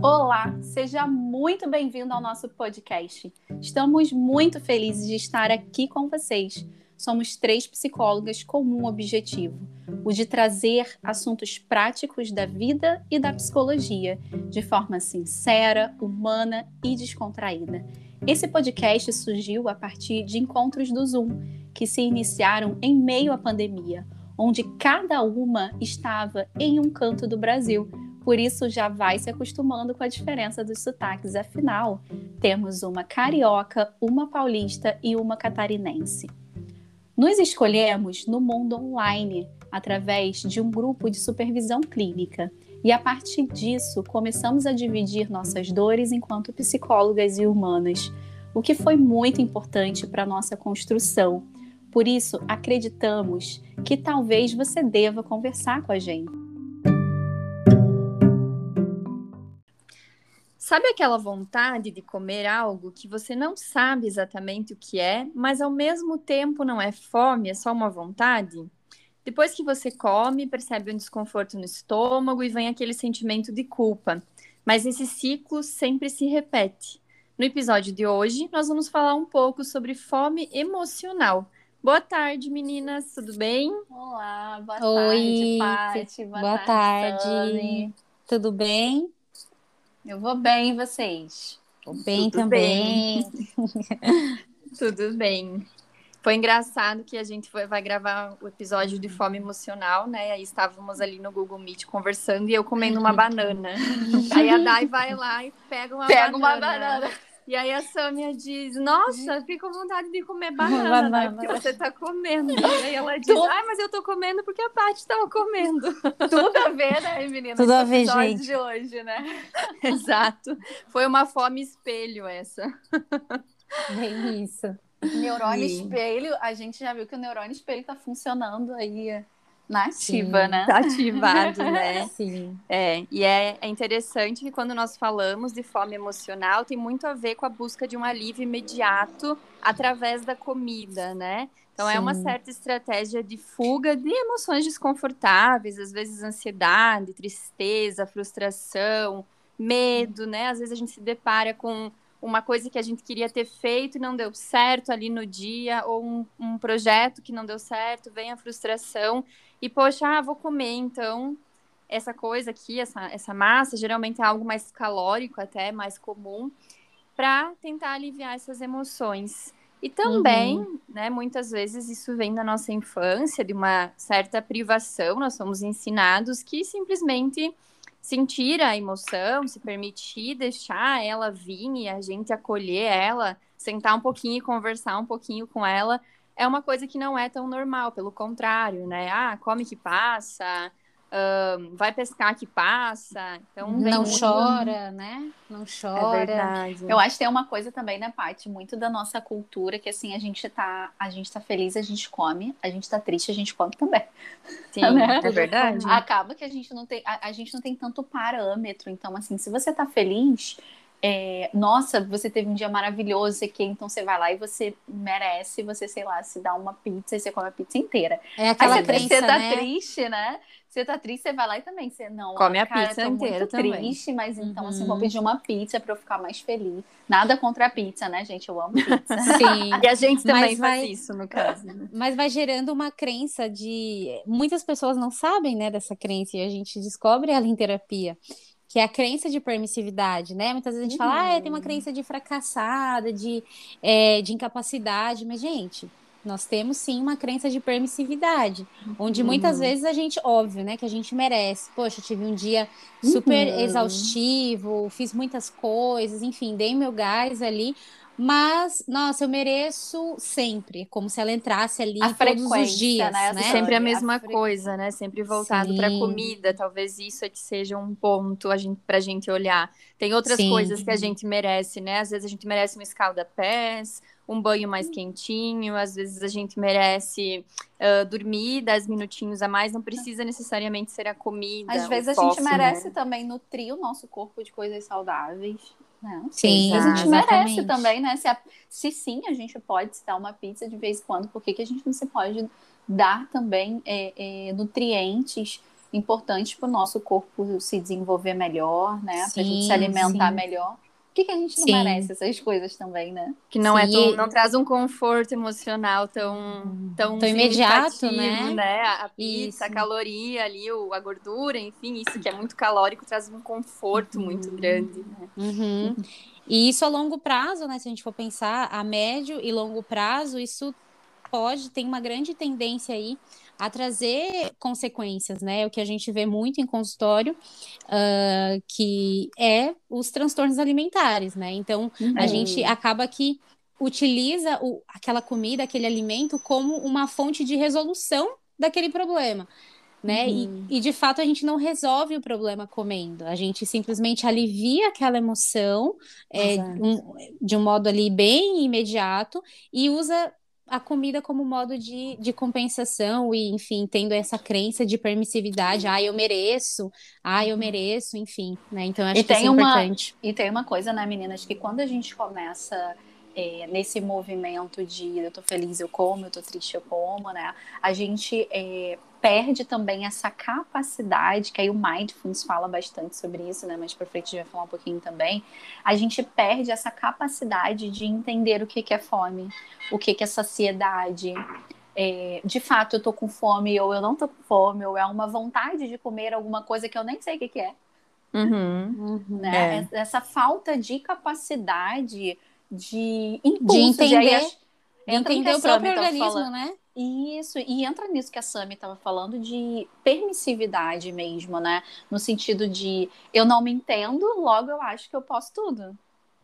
Olá, seja muito bem-vindo ao nosso podcast. Estamos muito felizes de estar aqui com vocês. Somos três psicólogas com um objetivo: o de trazer assuntos práticos da vida e da psicologia, de forma sincera, humana e descontraída. Esse podcast surgiu a partir de encontros do Zoom, que se iniciaram em meio à pandemia, onde cada uma estava em um canto do Brasil por isso já vai se acostumando com a diferença dos sotaques. Afinal, temos uma carioca, uma paulista e uma catarinense. Nos escolhemos no mundo online, através de um grupo de supervisão clínica. E a partir disso, começamos a dividir nossas dores enquanto psicólogas e humanas, o que foi muito importante para nossa construção. Por isso, acreditamos que talvez você deva conversar com a gente. Sabe aquela vontade de comer algo que você não sabe exatamente o que é, mas ao mesmo tempo não é fome, é só uma vontade? Depois que você come, percebe um desconforto no estômago e vem aquele sentimento de culpa. Mas esse ciclo sempre se repete. No episódio de hoje, nós vamos falar um pouco sobre fome emocional. Boa tarde, meninas, tudo bem? Olá, boa Oi, tarde, Paty. Boa, boa tarde. tarde. Tudo bem? Eu vou bem, e vocês? Tô bem Tudo também. Bem. Tudo bem. Foi engraçado que a gente foi, vai gravar o episódio de fome emocional, né? Aí estávamos ali no Google Meet conversando e eu comendo uma banana. Aí a Dai vai lá e pega uma pega banana. Uma banana. E aí a Samia diz, nossa, fiquei com vontade de comer banana, banana. Né? Porque você tá comendo. E aí ela diz, ai, mas eu tô comendo porque a Paty tava comendo. Tudo a ver, né, menina? Tudo a ver, gente. de hoje, né? Exato. Foi uma fome espelho essa. Bem isso. Neurônio e... espelho, a gente já viu que o neurônio espelho tá funcionando aí nativa, Sim, né? Tá ativado, né? Sim. É, e é, é interessante que quando nós falamos de fome emocional, tem muito a ver com a busca de um alívio imediato através da comida, né? Então Sim. é uma certa estratégia de fuga de emoções desconfortáveis, às vezes ansiedade, tristeza, frustração, medo, né? Às vezes a gente se depara com uma coisa que a gente queria ter feito e não deu certo ali no dia, ou um, um projeto que não deu certo, vem a frustração e, poxa, ah, vou comer, então essa coisa aqui, essa, essa massa, geralmente é algo mais calórico, até mais comum, para tentar aliviar essas emoções. E também, uhum. né, muitas vezes isso vem da nossa infância, de uma certa privação, nós somos ensinados que simplesmente sentir a emoção, se permitir deixar ela vir e a gente acolher ela, sentar um pouquinho e conversar um pouquinho com ela, é uma coisa que não é tão normal, pelo contrário, né? Ah, come que passa, uh, vai pescar que passa. Então não muito... chora, né? Não chora. É verdade. Eu acho que tem uma coisa também, né, Paty, muito da nossa cultura, que assim, a gente tá, a gente tá feliz, a gente come, a gente tá triste, a gente come também. Sim, né? é verdade. Acaba que a gente não tem, a, a gente não tem tanto parâmetro. Então, assim, se você tá feliz é, nossa, você teve um dia maravilhoso aqui, então você vai lá e você merece, você, sei lá, se dá uma pizza e você come a pizza inteira. É aquela Aí você, crença, você tá né? triste, né? Você tá triste, você vai lá e também você não come a cara, pizza tô inteira muito também. triste, mas então uhum. assim vou pedir uma pizza para eu ficar mais feliz. Nada contra a pizza, né, gente? Eu amo pizza. Sim. e a gente também mas faz vai... isso no caso. Mas vai gerando uma crença de muitas pessoas não sabem, né, dessa crença e a gente descobre ela em terapia que é a crença de permissividade, né? Muitas vezes a gente uhum. fala, ah, tem uma crença de fracassada, de, é, de incapacidade, mas, gente, nós temos sim uma crença de permissividade, uhum. onde muitas vezes a gente, óbvio, né, que a gente merece. Poxa, tive um dia super uhum. exaustivo, fiz muitas coisas, enfim, dei meu gás ali, mas, nossa, eu mereço sempre, como se ela entrasse ali a todos os dias, né? né? Sempre a mesma a coisa, né? Sempre voltado para comida. Talvez isso é que seja um ponto a gente, pra gente olhar. Tem outras Sim. coisas que a gente merece, né? Às vezes a gente merece um escalda-pés, um banho mais quentinho, às vezes a gente merece uh, dormir dez minutinhos a mais, não precisa necessariamente ser a comida. Às vezes a gente merece né? também nutrir o nosso corpo de coisas saudáveis. Não, sim, a gente exatamente. merece também, né? Se, a, se, sim, a gente pode se dar uma pizza de vez em quando, por que, que a gente não se pode dar também é, é, nutrientes importantes para o nosso corpo se desenvolver melhor, né? Para a gente se alimentar sim. melhor. Por que, que a gente não sim. merece essas coisas também, né? Que não é sim. é tão, não traz um conforto emocional tão tão, tão imediato, né? né? A pizza, isso. a caloria ali, a gordura, enfim, isso que é muito calórico traz um conforto uhum. muito grande, né? Uhum. E isso a longo prazo, né? Se a gente for pensar a médio e longo prazo, isso pode, tem uma grande tendência aí a trazer consequências, né? O que a gente vê muito em consultório, uh, que é os transtornos alimentares, né? Então, uhum. a gente acaba que utiliza o, aquela comida, aquele alimento como uma fonte de resolução daquele problema. Né? Uhum. E, e de fato a gente não resolve o problema comendo, a gente simplesmente alivia aquela emoção é, um, de um modo ali bem imediato e usa a comida como modo de, de compensação e, enfim, tendo essa crença de permissividade, ah, eu mereço, ah, eu mereço, enfim, né? Então, acho e que isso é importante. E tem uma coisa, né, meninas, que quando a gente começa é, nesse movimento de eu tô feliz, eu como, eu tô triste, eu como, né? A gente é, perde também essa capacidade, que aí o Mindfulness fala bastante sobre isso, né? Mas para frente a gente vai falar um pouquinho também. A gente perde essa capacidade de entender o que, que é fome, o que, que é saciedade. É, de fato, eu tô com fome, ou eu não tô com fome, ou é uma vontade de comer alguma coisa que eu nem sei o que, que é. Uhum. Né? É. Essa falta de capacidade de impulso, de entender, de entender o próprio organismo, falando. né? Isso, e entra nisso que a Sami estava falando de permissividade mesmo, né? No sentido de eu não me entendo, logo eu acho que eu posso tudo.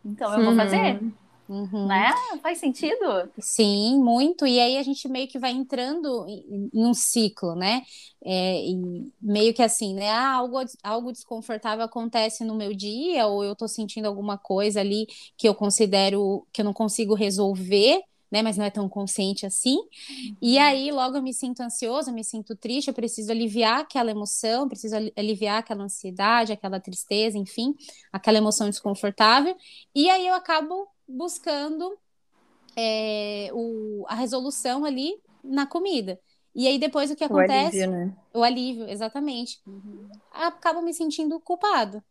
Então eu vou fazer. Uhum. Né? Faz sentido? Sim, muito. E aí a gente meio que vai entrando em, em um ciclo, né? É, meio que assim, né? Ah, algo, algo desconfortável acontece no meu dia, ou eu tô sentindo alguma coisa ali que eu considero que eu não consigo resolver né? Mas não é tão consciente assim. Uhum. E aí, logo eu me sinto ansiosa, me sinto triste, eu preciso aliviar aquela emoção, preciso aliviar aquela ansiedade, aquela tristeza, enfim, aquela emoção desconfortável. E aí eu acabo buscando é, o, a resolução ali na comida. E aí depois o que acontece? O alívio, né? O alívio, exatamente. Uhum. Acabo me sentindo culpado.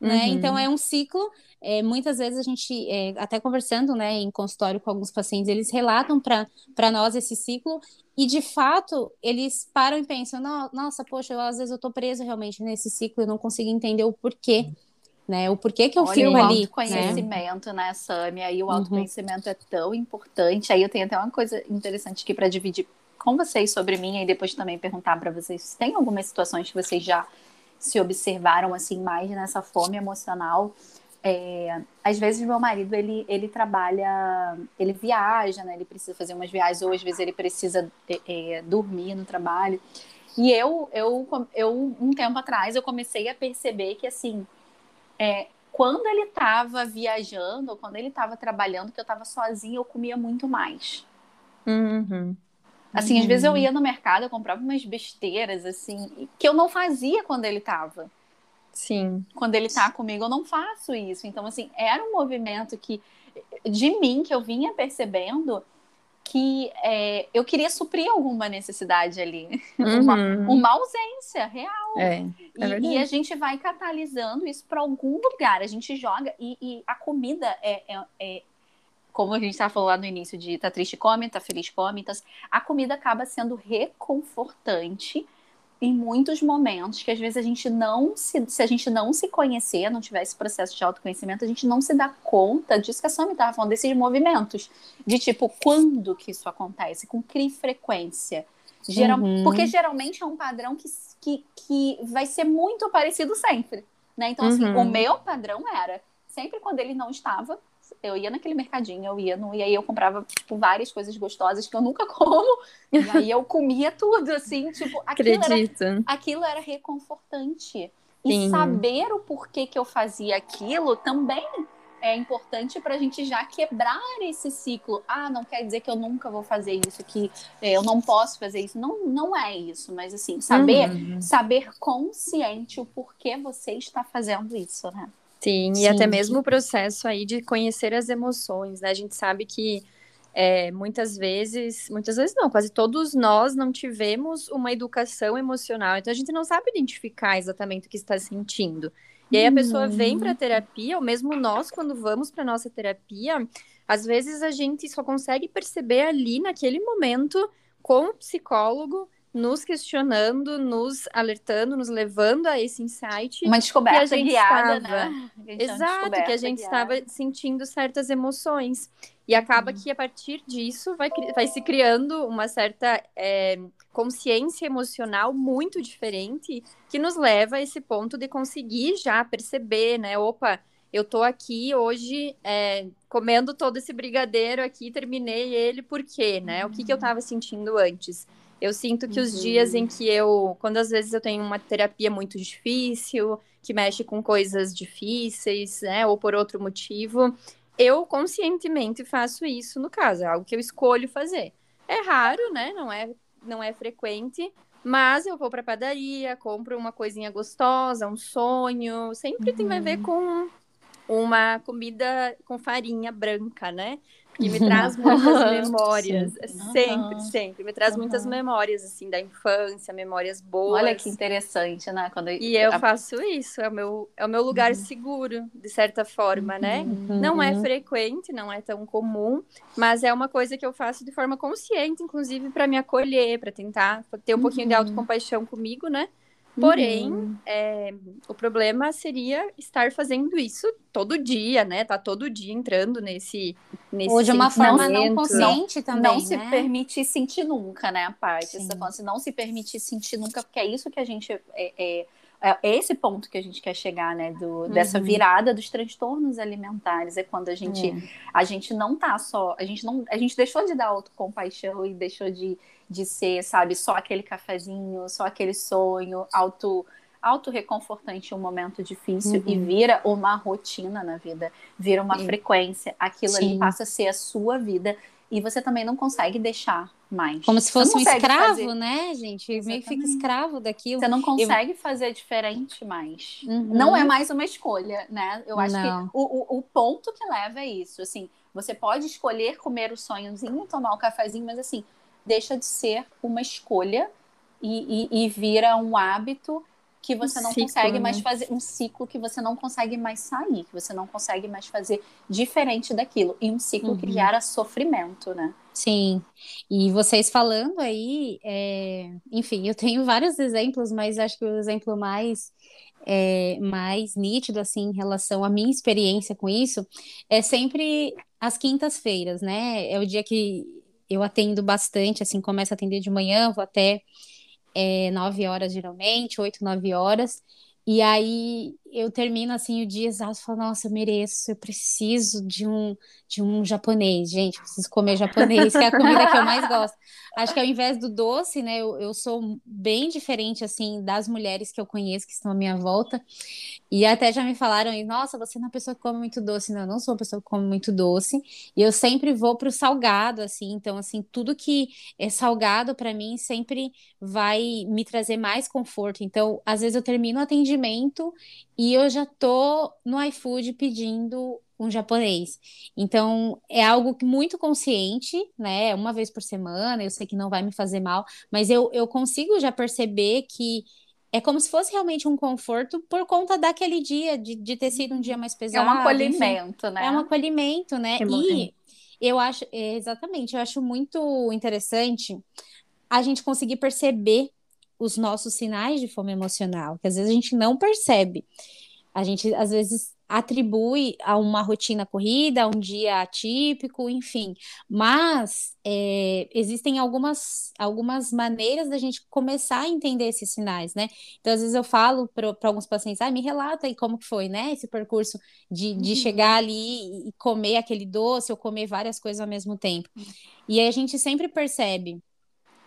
Né? Uhum. Então é um ciclo. É, muitas vezes a gente, é, até conversando né, em consultório com alguns pacientes, eles relatam para nós esse ciclo e de fato eles param e pensam: nossa, poxa, eu, às vezes eu estou preso realmente nesse ciclo, eu não consigo entender o porquê. Né, o porquê que eu Olha, fico o ali. O autoconhecimento, né, né Sami? Aí o uhum. autoconhecimento é tão importante. Aí eu tenho até uma coisa interessante aqui para dividir com vocês sobre mim e depois também perguntar para vocês se tem algumas situações que vocês já se observaram assim mais nessa fome emocional. É, às vezes meu marido ele, ele trabalha, ele viaja, né? Ele precisa fazer umas viagens ou às vezes ele precisa é, é, dormir no trabalho. E eu, eu, eu um tempo atrás eu comecei a perceber que assim, é, quando ele estava viajando ou quando ele estava trabalhando, que eu estava sozinha, eu comia muito mais. Uhum. Assim, uhum. às vezes eu uhum. ia no mercado, eu comprava umas besteiras, assim, que eu não fazia quando ele tava. Sim. Quando ele tá comigo, eu não faço isso. Então, assim, era um movimento que, de mim, que eu vinha percebendo que é, eu queria suprir alguma necessidade ali. Uhum. Uma, uma, ausência real. É, é e, e, a gente vai catalisando isso para algum lugar. A gente joga e, e a comida é, é, é como a gente estava falando lá no início de tá triste come, tá feliz come, então, a comida acaba sendo reconfortante em muitos momentos que às vezes a gente não se, se a gente não se conhecer, não tiver esse processo de autoconhecimento, a gente não se dá conta disso que a Sami estava falando, desses movimentos, de tipo, quando que isso acontece, com que frequência. Geral, uhum. Porque geralmente é um padrão que, que, que vai ser muito parecido sempre. Né? Então, assim, uhum. o meu padrão era sempre quando ele não estava, eu ia naquele mercadinho, eu ia no, e aí eu comprava, tipo, várias coisas gostosas que eu nunca como. E aí eu comia tudo, assim, tipo, aquilo, era, aquilo era reconfortante. E Sim. saber o porquê que eu fazia aquilo também é importante para a gente já quebrar esse ciclo. Ah, não quer dizer que eu nunca vou fazer isso, que é, eu não posso fazer isso. Não, não é isso, mas assim, saber, uhum. saber consciente o porquê você está fazendo isso, né? Sim, Sim, e até mesmo o processo aí de conhecer as emoções, né? A gente sabe que é, muitas vezes, muitas vezes não, quase todos nós não tivemos uma educação emocional, então a gente não sabe identificar exatamente o que está sentindo. E aí a pessoa vem para a terapia, ou mesmo nós, quando vamos para nossa terapia, às vezes a gente só consegue perceber ali naquele momento com o psicólogo nos questionando, nos alertando, nos levando a esse insight. Uma descoberta guiada, estava... né? Exato, que a gente guiada. estava sentindo certas emoções. E acaba uhum. que a partir disso vai, vai se criando uma certa é, consciência emocional muito diferente que nos leva a esse ponto de conseguir já perceber, né? Opa, eu tô aqui hoje é, comendo todo esse brigadeiro aqui, terminei ele, por quê, né? O que, que eu estava sentindo antes? Eu sinto que os dias em que eu, quando às vezes eu tenho uma terapia muito difícil, que mexe com coisas difíceis, né, ou por outro motivo, eu conscientemente faço isso no caso, é algo que eu escolho fazer. É raro, né? Não é, não é frequente, mas eu vou para padaria, compro uma coisinha gostosa, um sonho, sempre uhum. tem a ver uhum. com uma comida com farinha branca, né? Que me traz muitas memórias. Sempre, uhum. sempre. Me traz uhum. muitas memórias, assim, da infância, memórias boas. Olha que interessante, né? Quando... E eu faço isso, é o meu, é o meu lugar uhum. seguro, de certa forma, né? Uhum. Não é frequente, não é tão comum, mas é uma coisa que eu faço de forma consciente, inclusive para me acolher, para tentar ter um pouquinho de uhum. autocompaixão comigo, né? Porém, uhum. é, o problema seria estar fazendo isso todo dia, né? Tá todo dia entrando nesse. nesse Ou de uma forma não consciente não, também. Não né? se permitir sentir nunca, né? A parte. Você tá falando assim, não se permitir sentir nunca, porque é isso que a gente. É, é, é esse ponto que a gente quer chegar, né? Do, uhum. Dessa virada dos transtornos alimentares. É quando a gente, é. a gente não tá só. A gente, não, a gente deixou de dar autocompaixão e deixou de de ser, sabe, só aquele cafezinho, só aquele sonho, auto auto reconfortante em um momento difícil uhum. e vira uma rotina na vida, vira uma Sim. frequência, aquilo Sim. ali passa a ser a sua vida e você também não consegue deixar mais. Como se fosse um escravo, fazer... né, gente? Exatamente. Meio que fica escravo daquilo. Você não consegue Eu... fazer diferente mais. Uhum. Não é mais uma escolha, né? Eu acho não. que o, o, o, ponto que leva é isso. Assim, você pode escolher comer o sonhozinho, tomar o cafezinho, mas assim, deixa de ser uma escolha e, e, e vira um hábito que você um não ciclo, consegue mais né? fazer um ciclo que você não consegue mais sair, que você não consegue mais fazer diferente daquilo e um ciclo uhum. que gera sofrimento, né? Sim. E vocês falando aí, é... enfim, eu tenho vários exemplos, mas acho que o exemplo mais é, mais nítido assim em relação à minha experiência com isso é sempre as quintas-feiras, né? É o dia que eu atendo bastante, assim, começo a atender de manhã, vou até é, 9 horas geralmente, 8, 9 horas. E aí eu termino assim o dia exato e falo, nossa, eu mereço, eu preciso de um de um japonês, gente, eu preciso comer japonês, que é a comida que eu mais gosto. Acho que ao invés do doce, né, eu, eu sou bem diferente assim das mulheres que eu conheço que estão à minha volta. E até já me falaram, nossa, você não é uma pessoa que come muito doce. Não, eu não sou uma pessoa que come muito doce. E eu sempre vou para o salgado, assim. Então, assim, tudo que é salgado para mim sempre vai me trazer mais conforto. Então, às vezes eu termino o atendimento e eu já tô no iFood pedindo um japonês. Então, é algo muito consciente, né? Uma vez por semana, eu sei que não vai me fazer mal, mas eu, eu consigo já perceber que é como se fosse realmente um conforto por conta daquele dia, de, de ter sido um dia mais pesado. É um acolhimento, enfim, né? É um acolhimento, né? É e eu acho, exatamente, eu acho muito interessante a gente conseguir perceber os nossos sinais de fome emocional, que às vezes a gente não percebe. A gente, às vezes, atribui a uma rotina corrida, a um dia atípico, enfim. Mas é, existem algumas, algumas maneiras da gente começar a entender esses sinais, né? Então, às vezes eu falo para alguns pacientes, ah, me relata aí como que foi, né? Esse percurso de, de uhum. chegar ali e comer aquele doce ou comer várias coisas ao mesmo tempo. E aí a gente sempre percebe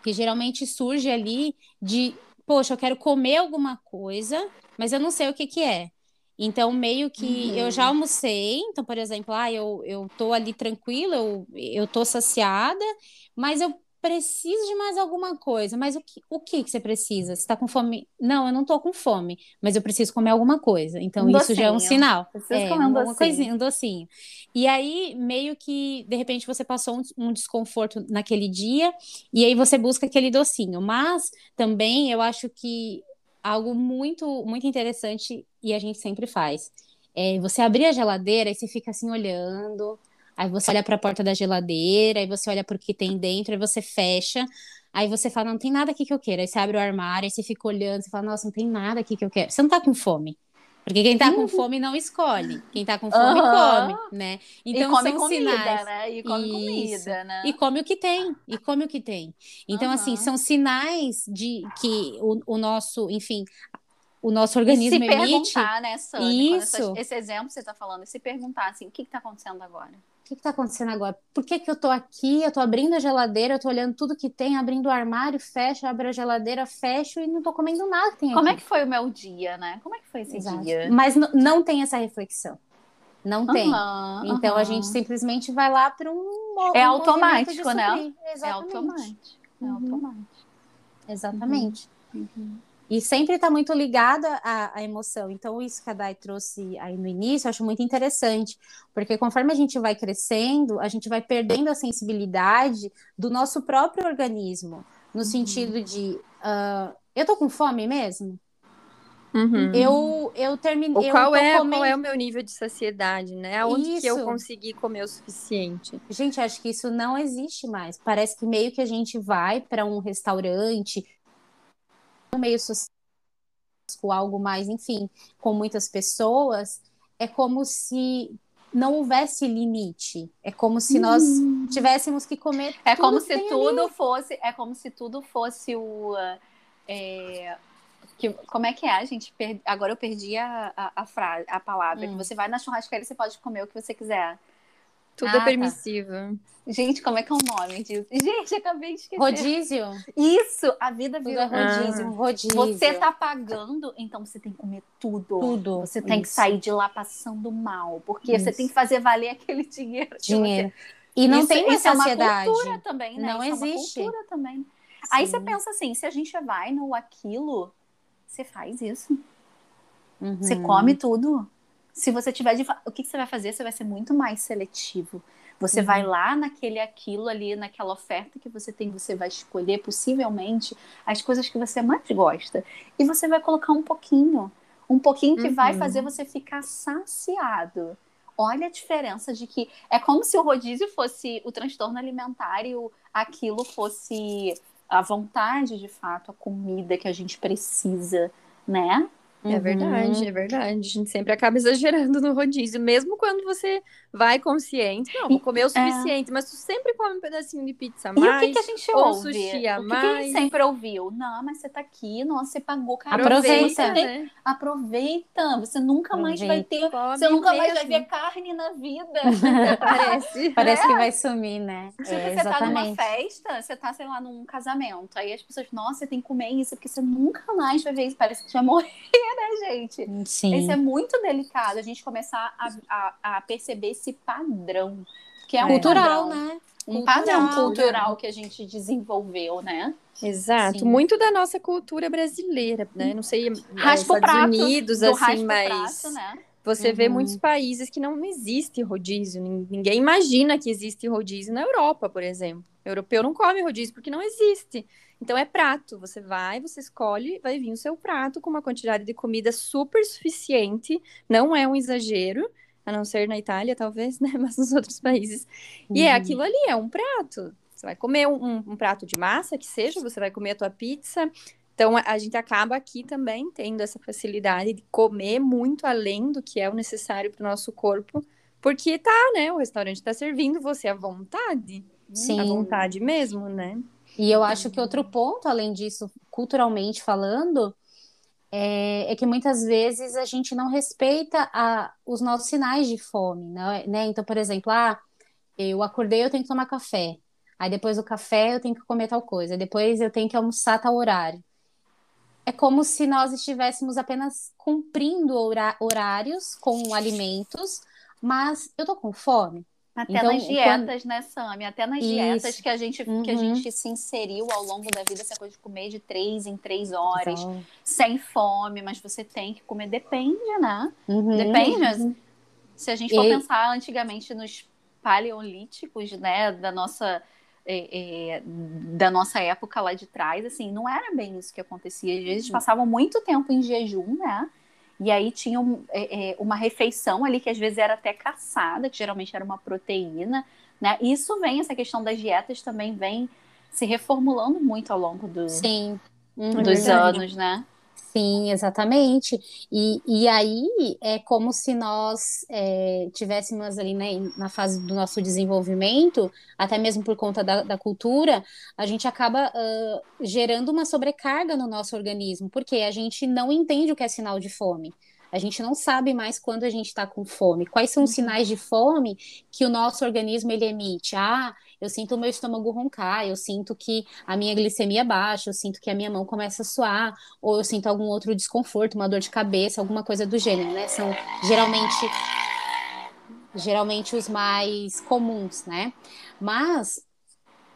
que geralmente surge ali de, poxa, eu quero comer alguma coisa, mas eu não sei o que que é. Então, meio que uhum. eu já almocei, então, por exemplo, ah, eu, eu tô ali tranquila, eu, eu tô saciada, mas eu preciso de mais alguma coisa, mas o que, o que, que você precisa? Você tá com fome? Não, eu não tô com fome, mas eu preciso comer alguma coisa. Então, um isso docinho. já é um sinal. Preciso é, comer um docinho. Coisinha, um docinho. E aí, meio que, de repente, você passou um, um desconforto naquele dia, e aí você busca aquele docinho. Mas também eu acho que algo muito, muito interessante, e a gente sempre faz, é você abrir a geladeira e você fica assim olhando Aí você olha para a porta da geladeira, aí você olha para o que tem dentro, aí você fecha. Aí você fala, não tem nada aqui que eu quero. Aí você abre o armário, aí você fica olhando, você fala, nossa, não tem nada aqui que eu quero. Você não tá com fome. Porque quem tá com uhum. fome não escolhe. Quem tá com fome uhum. come, né? Então e come são comida, sinais. Né? E come Isso. comida, né? E come o que tem. E come o que tem. Então, uhum. assim, são sinais de que o, o nosso, enfim, o nosso organismo e se emite. perguntar, né, Sônia? Isso. esse exemplo que você tá falando, e se perguntar assim, o que que tá acontecendo agora? O que está acontecendo agora? Por que, que eu estou aqui? Eu estou abrindo a geladeira, eu estou olhando tudo que tem, abrindo o armário, fecho, abro a geladeira, fecho e não estou comendo nada Como aqui. é que foi o meu dia, né? Como é que foi esse Exato. dia? Mas não tem essa reflexão. Não tem. Uhum, então uhum. a gente simplesmente vai lá para um. É automático, né? Exatamente. É automático. É uhum. automático. Exatamente. E sempre está muito ligada à, à, emoção. Então, isso que a Dai trouxe aí no início, eu acho muito interessante, porque conforme a gente vai crescendo, a gente vai perdendo a sensibilidade do nosso próprio organismo, no uhum. sentido de uh, eu tô com fome mesmo? Uhum. Eu, eu terminei. qual, é, comendo... qual é o meu nível de saciedade, né? Aonde isso. que eu consegui comer o suficiente? Gente, acho que isso não existe mais. Parece que meio que a gente vai para um restaurante no meio social, algo mais, enfim, com muitas pessoas, é como se não houvesse limite. É como se nós hum. tivéssemos que comer. É como se tudo ali. fosse. É como se tudo fosse o. É, que, como é que é, a gente? Per, agora eu perdi a, a, a frase, a palavra. Hum. Que você vai na churrasqueira e você pode comer o que você quiser. Tudo é ah, é permissivo. Tá. Gente, como é que é o nome disso? Gente, acabei de esquecer. Rodízio? Isso, a vida vira rodízio. Ah. rodízio. Você tá pagando, então você tem que comer tudo. Tudo. Você tem Isso. que sair de lá passando mal, porque Isso. você tem que fazer valer aquele dinheiro. Dinheiro. E não isso, tem mais ansiedade. É uma cultura também, né? Não isso existe. É uma cultura também. Sim. Aí você pensa assim, se a gente vai no aquilo, você faz isso. Uhum. Você come tudo. Se você tiver de. O que, você vai fazer? Você vai ser muito mais seletivo. Você uhum. vai lá naquele aquilo ali, naquela oferta que você tem, você vai escolher possivelmente as coisas que você mais gosta. E você vai colocar um pouquinho. Um pouquinho que uhum. vai fazer você ficar saciado. Olha a diferença de que é como se o rodízio fosse o transtorno alimentar e o, aquilo fosse a vontade, de fato, a comida que a gente precisa, né? É verdade, uhum. é verdade. A gente sempre acaba exagerando no rodízio, mesmo quando você vai consciente. Não, vou comer o é. suficiente, é. mas tu sempre come um pedacinho de pizza a mais. E o que, que a gente ou ouve? sushi a o que mais. Que a gente sempre ouviu? Não, mas você tá aqui, nossa, você pagou caro. Aproveita, né? Aproveita. Você nunca mais vai ter. Você nunca mesmo. mais vai ver carne na vida. Parece. Parece é. que vai sumir, né? Tipo, é, você tá numa festa, você tá, sei lá, num casamento. Aí as pessoas, nossa, você tem que comer isso, porque você nunca mais vai ver isso. Parece que você vai morrer né, gente? Sim. Isso é muito delicado, a gente começar a, a, a perceber esse padrão. Que é um cultural, padrão, né? Um cultural, padrão cultural né? que a gente desenvolveu, né? Exato, Sim. muito da nossa cultura brasileira, né? Não sei, Raspa Estados prato, Unidos, assim, mas prato, né? você uhum. vê muitos países que não existe rodízio. Ninguém imagina que existe rodízio na Europa, por exemplo. O europeu não come rodízio porque não existe. Então é prato. Você vai, você escolhe, vai vir o seu prato com uma quantidade de comida super suficiente. Não é um exagero, a não ser na Itália, talvez, né? Mas nos outros países. Uhum. E é uhum. aquilo ali, é um prato. Você vai comer um, um, um, prato de massa, que seja, você vai comer a tua pizza. Então, a, a gente acaba aqui também tendo essa facilidade de comer muito além do que é o necessário para o nosso corpo, porque tá, né? O restaurante está servindo você à vontade. Sim. À vontade mesmo, né? E eu acho que outro ponto, além disso, culturalmente falando, é, é, que muitas vezes a gente não respeita a, os nossos sinais de fome, né? né? Então, por exemplo, ah, eu acordei, eu tenho que tomar café. Aí depois do café eu tenho que comer tal coisa. Depois eu tenho que almoçar tal horário. É como se nós estivéssemos apenas cumprindo horários com alimentos, mas eu tô com fome. Até então, nas dietas, quando... né, Sami? Até nas Isso. dietas que a, gente, uhum. que a gente se inseriu ao longo da vida, essa coisa de comer de três em três horas, Exato. sem fome, mas você tem que comer. Depende, né? Uhum. Depende. Uhum. Se a gente for e... pensar antigamente nos paleolíticos, né, da nossa. É, é, da nossa época lá de trás, assim, não era bem isso que acontecia. Às vezes passavam muito tempo em jejum, né? E aí tinha um, é, é, uma refeição ali que às vezes era até caçada, que geralmente era uma proteína, né? Isso vem, essa questão das dietas também vem se reformulando muito ao longo do, Sim. dos é anos, né? Sim, exatamente. E, e aí é como se nós é, tivéssemos ali né, na fase do nosso desenvolvimento, até mesmo por conta da, da cultura, a gente acaba uh, gerando uma sobrecarga no nosso organismo, porque a gente não entende o que é sinal de fome. A gente não sabe mais quando a gente está com fome. Quais são os uhum. sinais de fome que o nosso organismo ele emite? Ah, eu sinto o meu estômago roncar, eu sinto que a minha glicemia baixa, eu sinto que a minha mão começa a suar, ou eu sinto algum outro desconforto, uma dor de cabeça, alguma coisa do gênero, né? São geralmente geralmente os mais comuns, né? Mas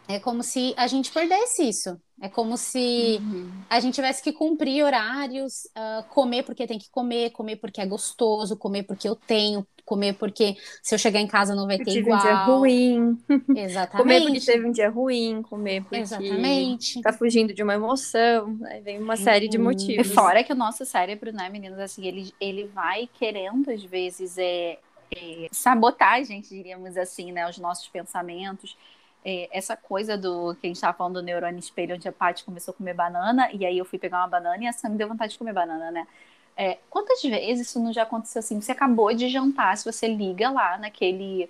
é como se a gente perdesse isso. É como se uhum. a gente tivesse que cumprir horários, uh, comer porque tem que comer, comer porque é gostoso, comer porque eu tenho, comer porque se eu chegar em casa não vai ter tive igual. um dia ruim. Exatamente. comer porque teve um dia ruim, comer porque Exatamente. tá fugindo de uma emoção. Aí vem uma série de uhum. motivos. E fora que o nosso cérebro, né, meninas, assim, ele, ele vai querendo às vezes é, é sabotar a gente, diríamos assim, né, os nossos pensamentos é, essa coisa do que a gente estava falando do neurônio espelho, onde a Paty começou a comer banana, e aí eu fui pegar uma banana e a Sam me deu vontade de comer banana, né? É, quantas vezes isso não já aconteceu assim? Você acabou de jantar, se você liga lá naquele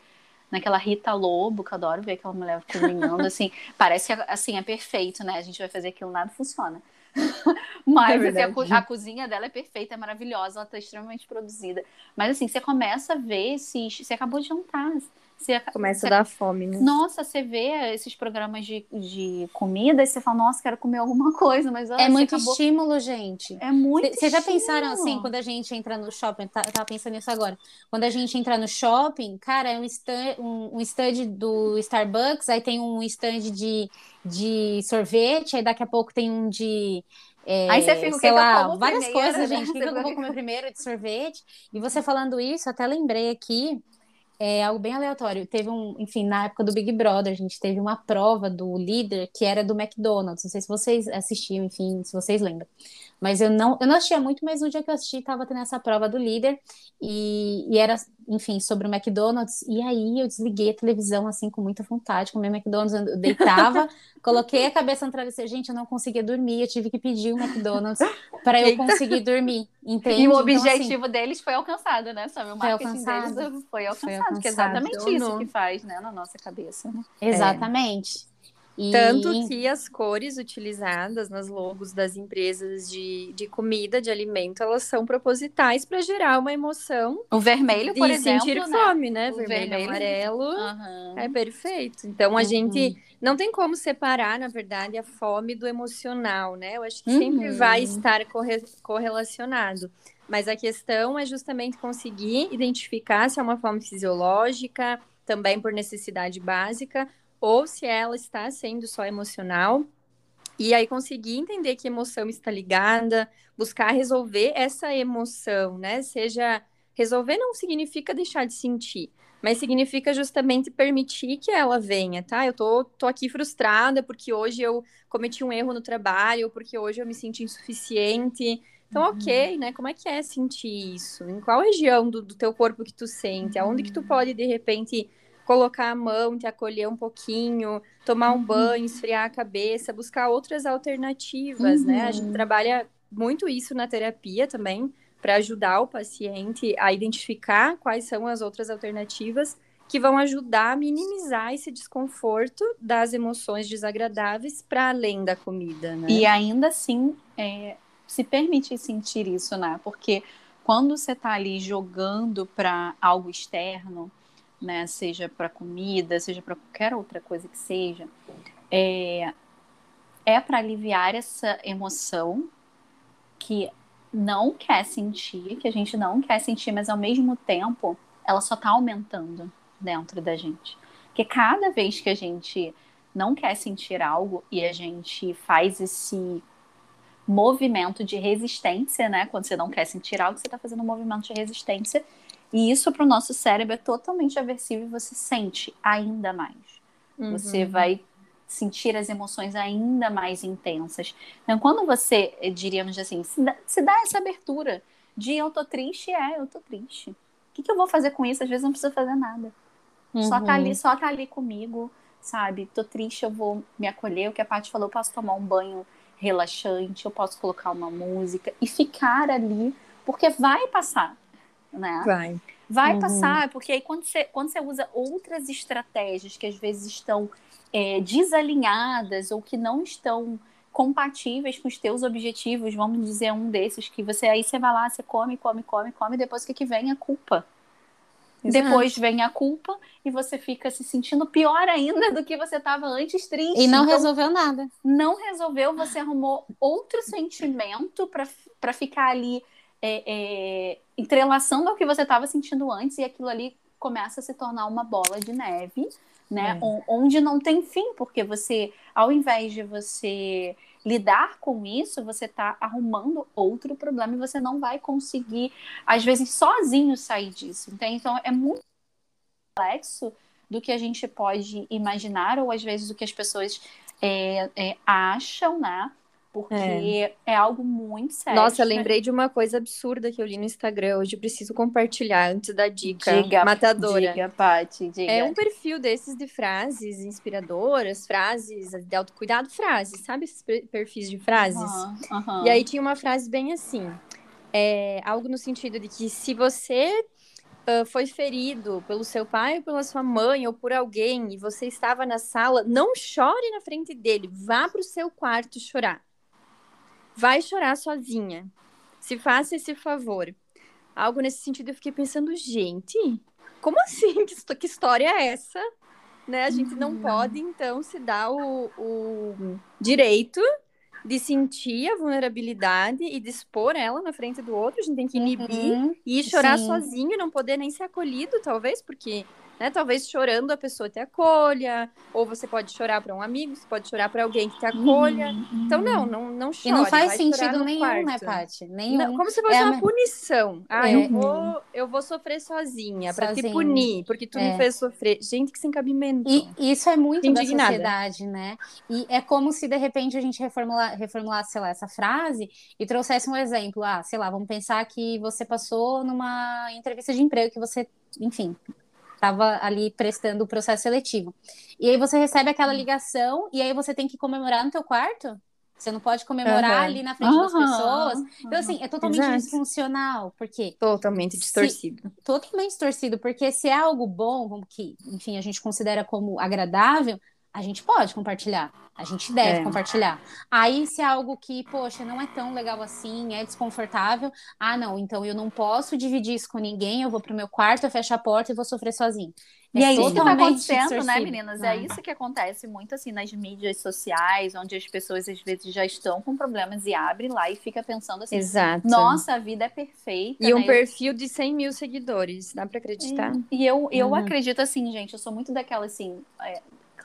naquela Rita Lobo, que eu adoro ver aquela mulher cozinhando, assim, parece assim, é perfeito, né? A gente vai fazer aquilo, nada funciona. Mas é assim, a, a, cozinha dela é perfeita, é maravilhosa, ela está extremamente produzida. Mas assim, você começa a ver se você acabou de jantar. Você, Começa você, a dar fome, né? Nossa, você vê esses programas de, de comida e você fala, nossa, quero comer alguma coisa, mas É muito acabou... estímulo, gente. É muito Vocês já pensaram assim, quando a gente entra no shopping? Tá, eu tava pensando nisso agora. Quando a gente entra no shopping, cara, é um stand, um, um stand do Starbucks, aí tem um stand de, de sorvete, aí daqui a pouco tem um de. É, aí você fica, sei lá, várias primeiro, coisas, né? gente. O que, que eu vou comer primeiro de sorvete? E você falando isso, até lembrei aqui é algo bem aleatório. Teve um, enfim, na época do Big Brother, a gente teve uma prova do líder que era do McDonald's. Não sei se vocês assistiam, enfim, se vocês lembram. Mas eu não, eu não assistia muito, mas no dia que eu assisti, estava tendo essa prova do líder, e, e, era, enfim, sobre o McDonald's, e aí eu desliguei a televisão, assim, com muita vontade, comer McDonald's, eu deitava, coloquei a cabeça no travesseiro, gente, eu não conseguia dormir, eu tive que pedir o um McDonald's para eu conseguir dormir, entende? E o objetivo então, assim, deles foi alcançado, né, sabe? O marketing foi alcançado, deles foi alcançado, foi alcançado. que é exatamente isso que faz, né, na nossa cabeça. Né? Exatamente. É. E... Tanto que as cores utilizadas nas logos das empresas de, de comida, de alimento, elas são propositais para gerar uma emoção. O vermelho, por exemplo. sentir né? fome, né? O vermelho, vermelho. amarelo. Uhum. É perfeito. Então a uhum. gente não tem como separar, na verdade, a fome do emocional, né? Eu acho que uhum. sempre vai estar corre correlacionado. Mas a questão é justamente conseguir identificar se é uma fome fisiológica, também por necessidade básica, ou se ela está sendo só emocional. E aí conseguir entender que emoção está ligada, buscar resolver essa emoção, né? Seja resolver não significa deixar de sentir, mas significa justamente permitir que ela venha, tá? Eu tô, tô aqui frustrada porque hoje eu cometi um erro no trabalho, porque hoje eu me senti insuficiente. Então, uhum. ok, né? Como é que é sentir isso? Em qual região do, do teu corpo que tu sente? Aonde que tu pode, de repente, colocar a mão, te acolher um pouquinho, tomar um banho, uhum. esfriar a cabeça, buscar outras alternativas, uhum. né? A gente uhum. trabalha muito isso na terapia também, para ajudar o paciente a identificar quais são as outras alternativas que vão ajudar a minimizar esse desconforto das emoções desagradáveis para além da comida, né? E ainda assim, é, se permitir sentir isso, né? Porque quando você está ali jogando para algo externo, né? Seja para comida, seja para qualquer outra coisa que seja, é, é para aliviar essa emoção que não quer sentir, que a gente não quer sentir, mas ao mesmo tempo ela só está aumentando. dentro da gente. Porque cada vez que a gente não quer sentir algo e a gente faz esse movimento de resistência, né? Quando você não quer sentir algo, você está fazendo um movimento de resistência. E isso para o nosso cérebro é totalmente aversivo e você sente ainda mais. Uhum. Você vai sentir as emoções ainda mais intensas. Então, quando você, diríamos assim, se dá, se dá essa abertura de eu tô triste, é, eu tô triste. O que, que eu vou fazer com isso? Às vezes não preciso fazer nada. Uhum. Só tá ali, só tá ali comigo, sabe? Tô triste, eu vou me acolher. O que a Paty falou, eu posso tomar um banho relaxante, eu posso colocar uma música e ficar ali, porque vai passar, né? Vai. Vai uhum. passar, porque aí quando você, quando você usa outras estratégias que às vezes estão é, desalinhadas ou que não estão compatíveis com os teus objetivos, vamos dizer um desses, que você aí você vai lá, você come, come, come, come, e depois o que, que vem? A culpa. Exato. Depois vem a culpa e você fica se sentindo pior ainda do que você estava antes triste. E não então, resolveu nada. Não resolveu, você arrumou outro sentimento para ficar ali é, é, entrelaçando ao que você estava sentindo antes e aquilo ali começa a se tornar uma bola de neve, né? É. Onde não tem fim, porque você, ao invés de você lidar com isso, você está arrumando outro problema e você não vai conseguir, às vezes, sozinho sair disso. Então, é muito complexo do que a gente pode imaginar, ou às vezes do que as pessoas é, é, acham, né? Porque é. é. algo muito sério. Nossa, eu lembrei de uma coisa absurda que eu li no Instagram hoje, preciso compartilhar antes da dica diga, matadora. Diga, Paty, diga. É um perfil desses de frases inspiradoras, frases de autocuidado, frases, sabe esses perfis de frases? Uhum, uhum. E aí tinha uma frase bem assim, é, algo no sentido de que se você Uh, foi ferido pelo seu pai ou pela sua mãe ou por alguém e você estava na sala, não chore na frente dele, vá para o seu quarto chorar vai chorar sozinha. Se faça esse favor. Algo nesse sentido, eu fiquei pensando, gente, como assim? Que, que história é essa? Né? A gente não uhum. pode, então, se dar o, o direito de sentir a vulnerabilidade e de expor ela na frente do outro. A gente tem que inibir uhum. e chorar Sim. sozinho não poder nem ser acolhido, talvez, porque né? Talvez chorando a pessoa te acolha, ou você pode chorar para um amigo, você pode chorar para alguém que te acolha. Uhum. Então, não, não, não chore. E não faz sentido nenhum, né, quarto. né, Paty? Nenhum. Não, como se fosse é uma punição. Ah, é. eu, vou, eu vou sofrer sozinha, para te punir, porque tu é. me fez sofrer. Gente, que sem cabimento. E isso é muito Indignada. da sociedade, né? E é como se, de repente, a gente reformular, reformulasse, sei lá, essa frase e trouxesse um exemplo. Ah, sei lá, vamos pensar que você passou numa entrevista de emprego que você, enfim, estava ali prestando o processo seletivo. E aí você recebe aquela hum. ligação e aí você tem que comemorar no teu quarto? Você não pode comemorar uhum. ali na frente uhum. das pessoas. Então, assim, é totalmente Exato. disfuncional. Porque. Totalmente distorcido. Se, totalmente distorcido. Porque se é algo bom, que, enfim, a gente considera como agradável, a gente pode compartilhar, a gente deve é. compartilhar. Aí, se é algo que, poxa, não é tão legal assim, é desconfortável, ah, não, então eu não posso dividir isso com ninguém, eu vou pro meu quarto, eu fecho a porta e vou sofrer sozinho. É e é isso que tá acontecendo, né, meninas? É. é isso que acontece muito assim nas mídias sociais, onde as pessoas às vezes já estão com problemas e abrem lá e fica pensando assim: Exato. nossa, a vida é perfeita. E né? um perfil de 100 mil seguidores, dá para acreditar? E, e eu, eu uhum. acredito assim, gente, eu sou muito daquela assim.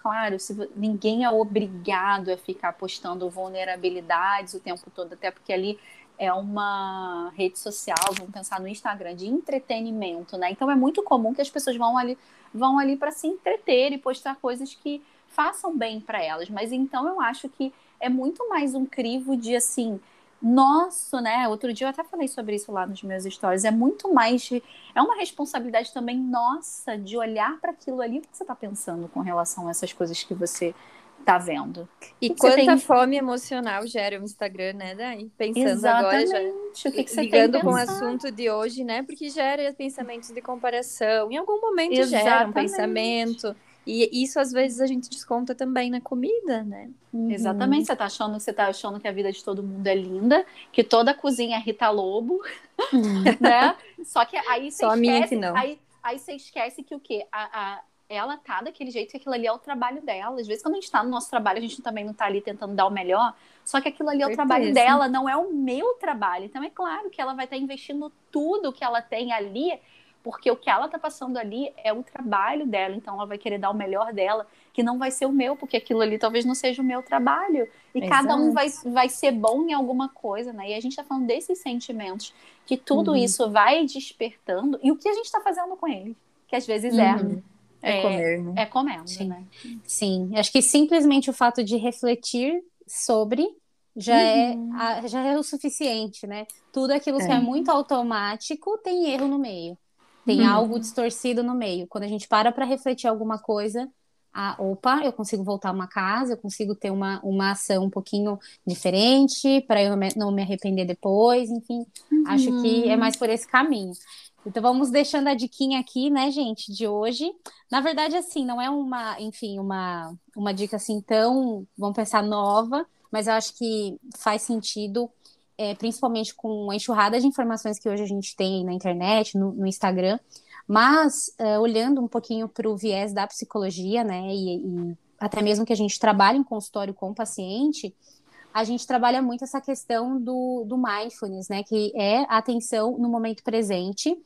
Claro, se, ninguém é obrigado a ficar postando vulnerabilidades o tempo todo, até porque ali é uma rede social, vamos pensar no Instagram, de entretenimento, né? Então é muito comum que as pessoas vão ali, vão ali para se entreter e postar coisas que façam bem para elas. Mas então eu acho que é muito mais um crivo de assim, nosso, né? Outro dia eu até falei sobre isso lá nos meus stories. É muito mais. De, é uma responsabilidade também nossa de olhar para aquilo ali. O que você está pensando com relação a essas coisas que você está vendo? E que quanta tem... fome emocional gera o Instagram, né, Daí? Pensando Exatamente. agora já. O que, que você ligando com o assunto de hoje, né? Porque gera pensamentos de comparação. Em algum momento Exatamente. gera um pensamento e isso às vezes a gente desconta também na comida, né? Uhum. Exatamente. Você tá achando, você tá achando que a vida de todo mundo é linda, que toda a cozinha é Rita Lobo, uhum. né? Só que aí você Só esquece, que não. Aí, aí você esquece que o quê? A, a, ela tá daquele jeito que aquilo ali é o trabalho dela. Às vezes, quando a gente tá no nosso trabalho, a gente também não tá ali tentando dar o melhor. Só que aquilo ali é o trabalho dela, não é o meu trabalho. Então, é claro que ela vai estar tá investindo tudo que ela tem ali porque o que ela está passando ali é o trabalho dela, então ela vai querer dar o melhor dela, que não vai ser o meu, porque aquilo ali talvez não seja o meu trabalho. E Exato. cada um vai, vai ser bom em alguma coisa, né? E a gente está falando desses sentimentos, que tudo uhum. isso vai despertando, e o que a gente está fazendo com ele, que às vezes é, uhum. é. É, comer, né? É comendo, Sim. né? Sim, acho que simplesmente o fato de refletir sobre já, é uhum. é, já é o suficiente, né? Tudo aquilo é. que é muito automático tem erro no meio. Tem uhum. algo distorcido no meio. Quando a gente para para refletir alguma coisa, ah, opa, eu consigo voltar a uma casa, eu consigo ter uma, uma ação um pouquinho diferente para eu não me, não me, arrepender depois, enfim, uhum. acho que é mais por esse caminho. Então vamos deixando a diquinha aqui, né, gente, de hoje. Na verdade, assim, não é uma, enfim, uma, uma dica assim tão, vamos pensar, nova, mas eu acho que faz sentido é, principalmente com a enxurrada de informações que hoje a gente tem na internet, no, no Instagram, mas é, olhando um pouquinho para o viés da psicologia, né, e, e, até mesmo que a gente trabalha em consultório com o paciente, a gente trabalha muito essa questão do, do mindfulness, né, que é a atenção no momento presente.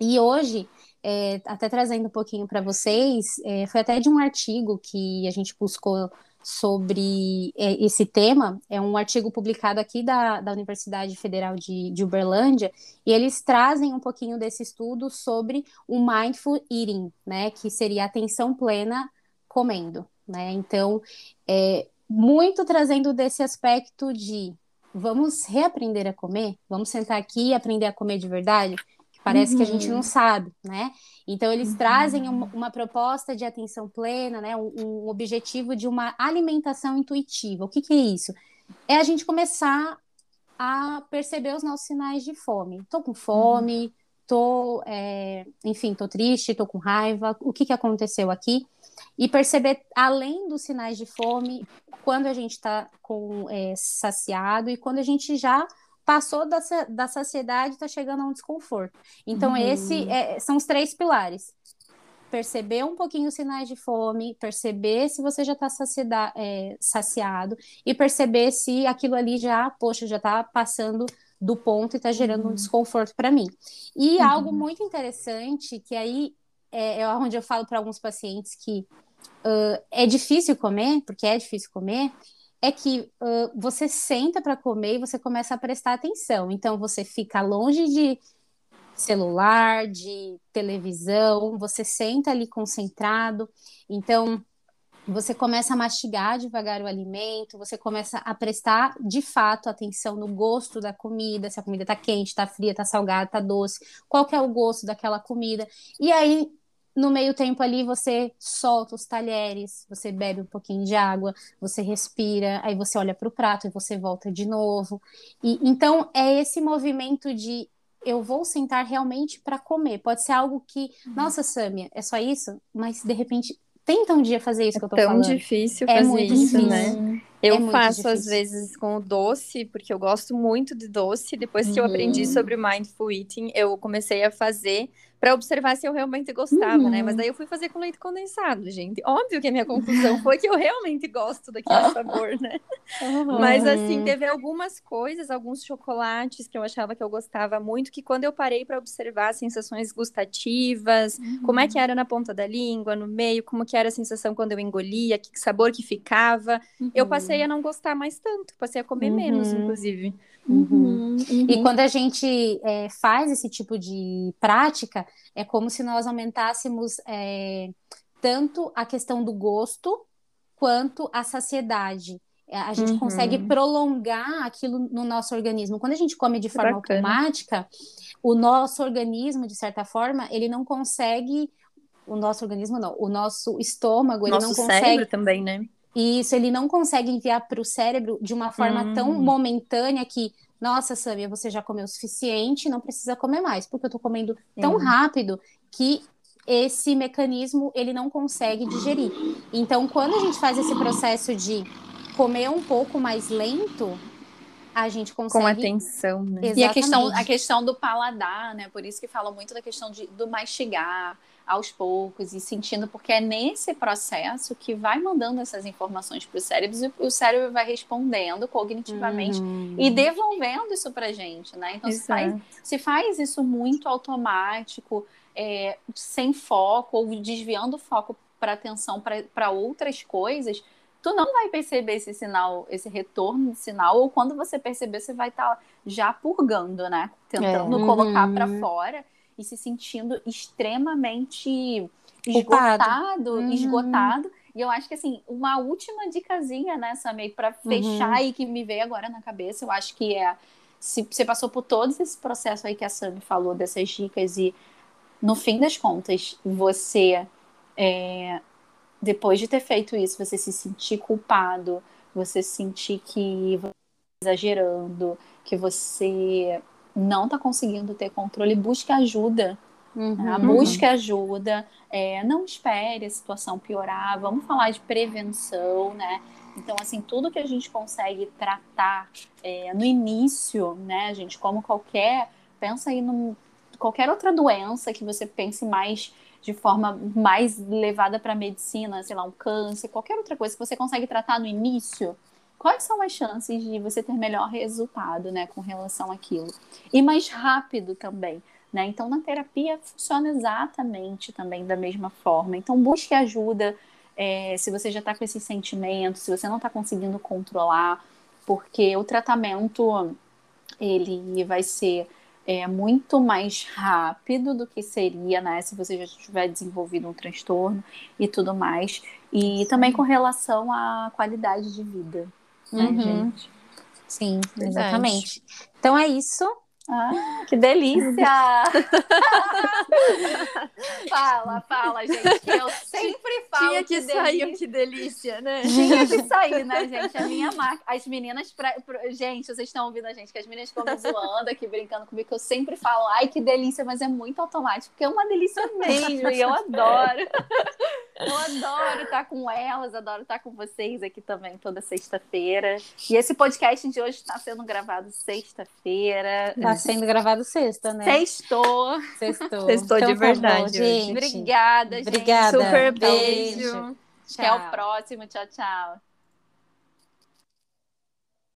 E hoje, é, até trazendo um pouquinho para vocês, é, foi até de um artigo que a gente buscou sobre é, esse tema. É um artigo publicado aqui da, da Universidade Federal de, de Uberlândia, e eles trazem um pouquinho desse estudo sobre o mindful eating, né, que seria atenção plena comendo, né? Então, é, muito trazendo desse aspecto de vamos reaprender a comer, vamos sentar aqui e aprender a comer de verdade. Parece uhum. que a gente não uhum. sabe, né? Então, eles uhum. trazem uma, uma, proposta de atenção plena, né? Um, um, objetivo de uma alimentação intuitiva. O que, que é isso? É a gente começar a perceber os nossos sinais de fome. Tô com fome, uhum. tô, é, enfim, tô triste, tô com raiva. O que, que aconteceu aqui? E perceber, além dos sinais de fome, quando a gente está com é, saciado e quando a gente já passou da, da saciedade, está chegando a um desconforto. Então, uhum. esse é, são os três pilares. Perceber um pouquinho os sinais de fome, perceber se você já está é, saciado e perceber se aquilo ali já, poxa, já está passando do ponto e está gerando uhum. um desconforto para mim. E uhum. algo muito interessante, que aí é, é onde eu falo para alguns pacientes que uh, é difícil comer, porque é difícil comer, é que uh, você senta para comer e você começa a prestar atenção. Então você fica longe de celular, de televisão, você senta ali concentrado. Então você começa a mastigar devagar o alimento, você começa a prestar de fato atenção no gosto da comida, se a comida está quente, está fria, está salgada, está doce, qual que é o gosto daquela comida. E aí no meio tempo ali você solta os talheres, você bebe um pouquinho de água, você respira, aí você olha para o prato e você volta de novo. E então é esse movimento de eu vou sentar realmente para comer. Pode ser algo que, uhum. nossa, Sâmia, é só isso, mas de repente tenta um dia fazer isso é que eu tô tão falando. tão difícil é fazer isso, difícil. né? Eu é faço às vezes com o doce, porque eu gosto muito de doce. Depois que uhum. eu aprendi uhum. sobre mindful eating, eu comecei a fazer para observar se eu realmente gostava, uhum. né? Mas uhum. daí eu fui fazer com leite condensado, gente. Óbvio que a minha conclusão foi que eu realmente gosto daquele sabor, né? Uhum. Mas assim, teve algumas coisas, alguns chocolates que eu achava que eu gostava muito, que quando eu parei para observar sensações gustativas, uhum. como é que era na ponta da língua, no meio, como que era a sensação quando eu engolia, que sabor que ficava, eu passei a não gostar mais tanto, passei a comer menos, uhum. inclusive. Uhum. Uhum. E quando a gente é, faz esse tipo de prática, é como se nós aumentássemos é, tanto a questão do gosto quanto a saciedade. É, a gente uhum. consegue prolongar aquilo no nosso organismo. Quando a gente come de forma Bacana. automática, o nosso organismo, de certa forma, ele não consegue. O nosso organismo não, o nosso estômago, nosso ele não consegue. Cérebro também, né? E isso ele não consegue enviar para o cérebro de uma forma hum. tão momentânea que, nossa, Samia, você já comeu o suficiente, não precisa comer mais, porque eu estou comendo tão rápido que esse mecanismo ele não consegue digerir. Então, quando a gente faz esse processo de comer um pouco mais lento, a gente consegue. Com atenção, né? Exatamente. E a questão, a questão do paladar, né? Por isso que falam muito da questão de, do mastigar aos poucos e sentindo, porque é nesse processo que vai mandando essas informações para o cérebro e o cérebro vai respondendo cognitivamente uhum. e devolvendo isso para gente, né? Então, se faz, se faz isso muito automático, é, sem foco ou desviando o foco para atenção para outras coisas, tu não vai perceber esse sinal, esse retorno de sinal, ou quando você perceber, você vai estar tá já purgando, né? Tentando é. colocar para uhum. fora e se sentindo extremamente esgotado, uhum. esgotado. E eu acho que assim, uma última dicasinha, né, Samir, para fechar uhum. e que me veio agora na cabeça, eu acho que é se você passou por todo esse processo aí que a Sami falou dessas dicas e no fim das contas você é, depois de ter feito isso você se sentir culpado você sentir que você está exagerando que você não está conseguindo ter controle busque ajuda uhum. Né? busque ajuda é, não espere a situação piorar vamos falar de prevenção né então, assim, tudo que a gente consegue tratar é, no início, né, gente, como qualquer. Pensa aí num qualquer outra doença que você pense mais de forma mais levada para a medicina, sei lá, um câncer, qualquer outra coisa que você consegue tratar no início, quais são as chances de você ter melhor resultado, né, com relação àquilo? E mais rápido também, né? Então, na terapia funciona exatamente também da mesma forma. Então, busque ajuda, é, se você já está com esses sentimentos, se você não está conseguindo controlar, porque o tratamento ele vai ser é, muito mais rápido do que seria, né, se você já tiver desenvolvido um transtorno e tudo mais, e também com relação à qualidade de vida, né, uhum. gente? Sim, exatamente. Então é isso. Ah, que delícia! fala, fala, gente. Eu sempre falo. Tinha que, que sair, delícia. que delícia, né? Tinha que sair, né, gente? A minha marca. As meninas. Pra. Gente, vocês estão ouvindo a gente, que as meninas ficam me zoando aqui, brincando comigo, que eu sempre falo, ai, que delícia, mas é muito automático, porque é uma delícia mesmo, e eu adoro. Eu adoro estar com elas, adoro estar com vocês aqui também toda sexta-feira. E esse podcast de hoje está sendo gravado sexta-feira. Está sendo gravado sexta, né? Sextou. Sextou. Sextou então, de tá verdade. Bom, gente. Obrigada, gente. Obrigada. Super beijo. beijo. Até o próximo. Tchau, tchau.